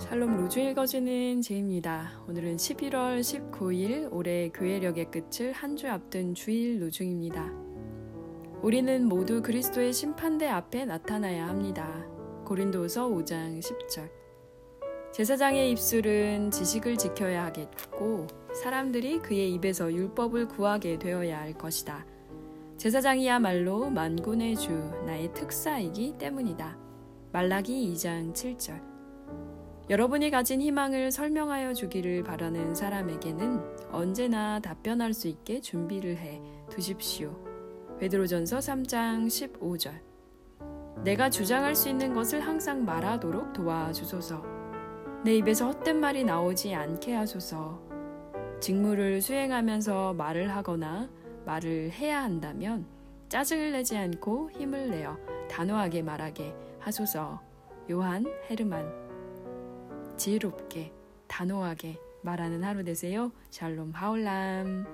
샬롬 로주 읽어주는 제입니다. 오늘은 11월 19일 올해 교회력의 끝을 한 주 앞둔 주일 로중입니다. 우리는 모두 그리스도의 심판대 앞에 나타나야 합니다. 고린도서 5장 10절. 제사장의 입술은 지식을 지켜야 하겠고 사람들이 그의 입에서 율법을 구하게 되어야 할 것이다. 제사장이야말로 만군의 주 나의 특사이기 때문이다. 말라기 2장 7절. 여러분이 가진 희망을 설명하여 주기를 바라는 사람에게는 언제나 답변할 수 있게 준비를 해 두십시오. 베드로전서 3장 15절. 내가 주장할 수 있는 것을 항상 말하도록 도와주소서. 내 입에서 헛된 말이 나오지 않게 하소서. 직무를 수행하면서 말을 하거나 말을 해야 한다면 짜증을 내지 않고 힘을 내어 단호하게 말하게 하소서. 요한 헤르만 지혜롭게 단호하게 말하는 하루 되세요. 샬롬 하올람.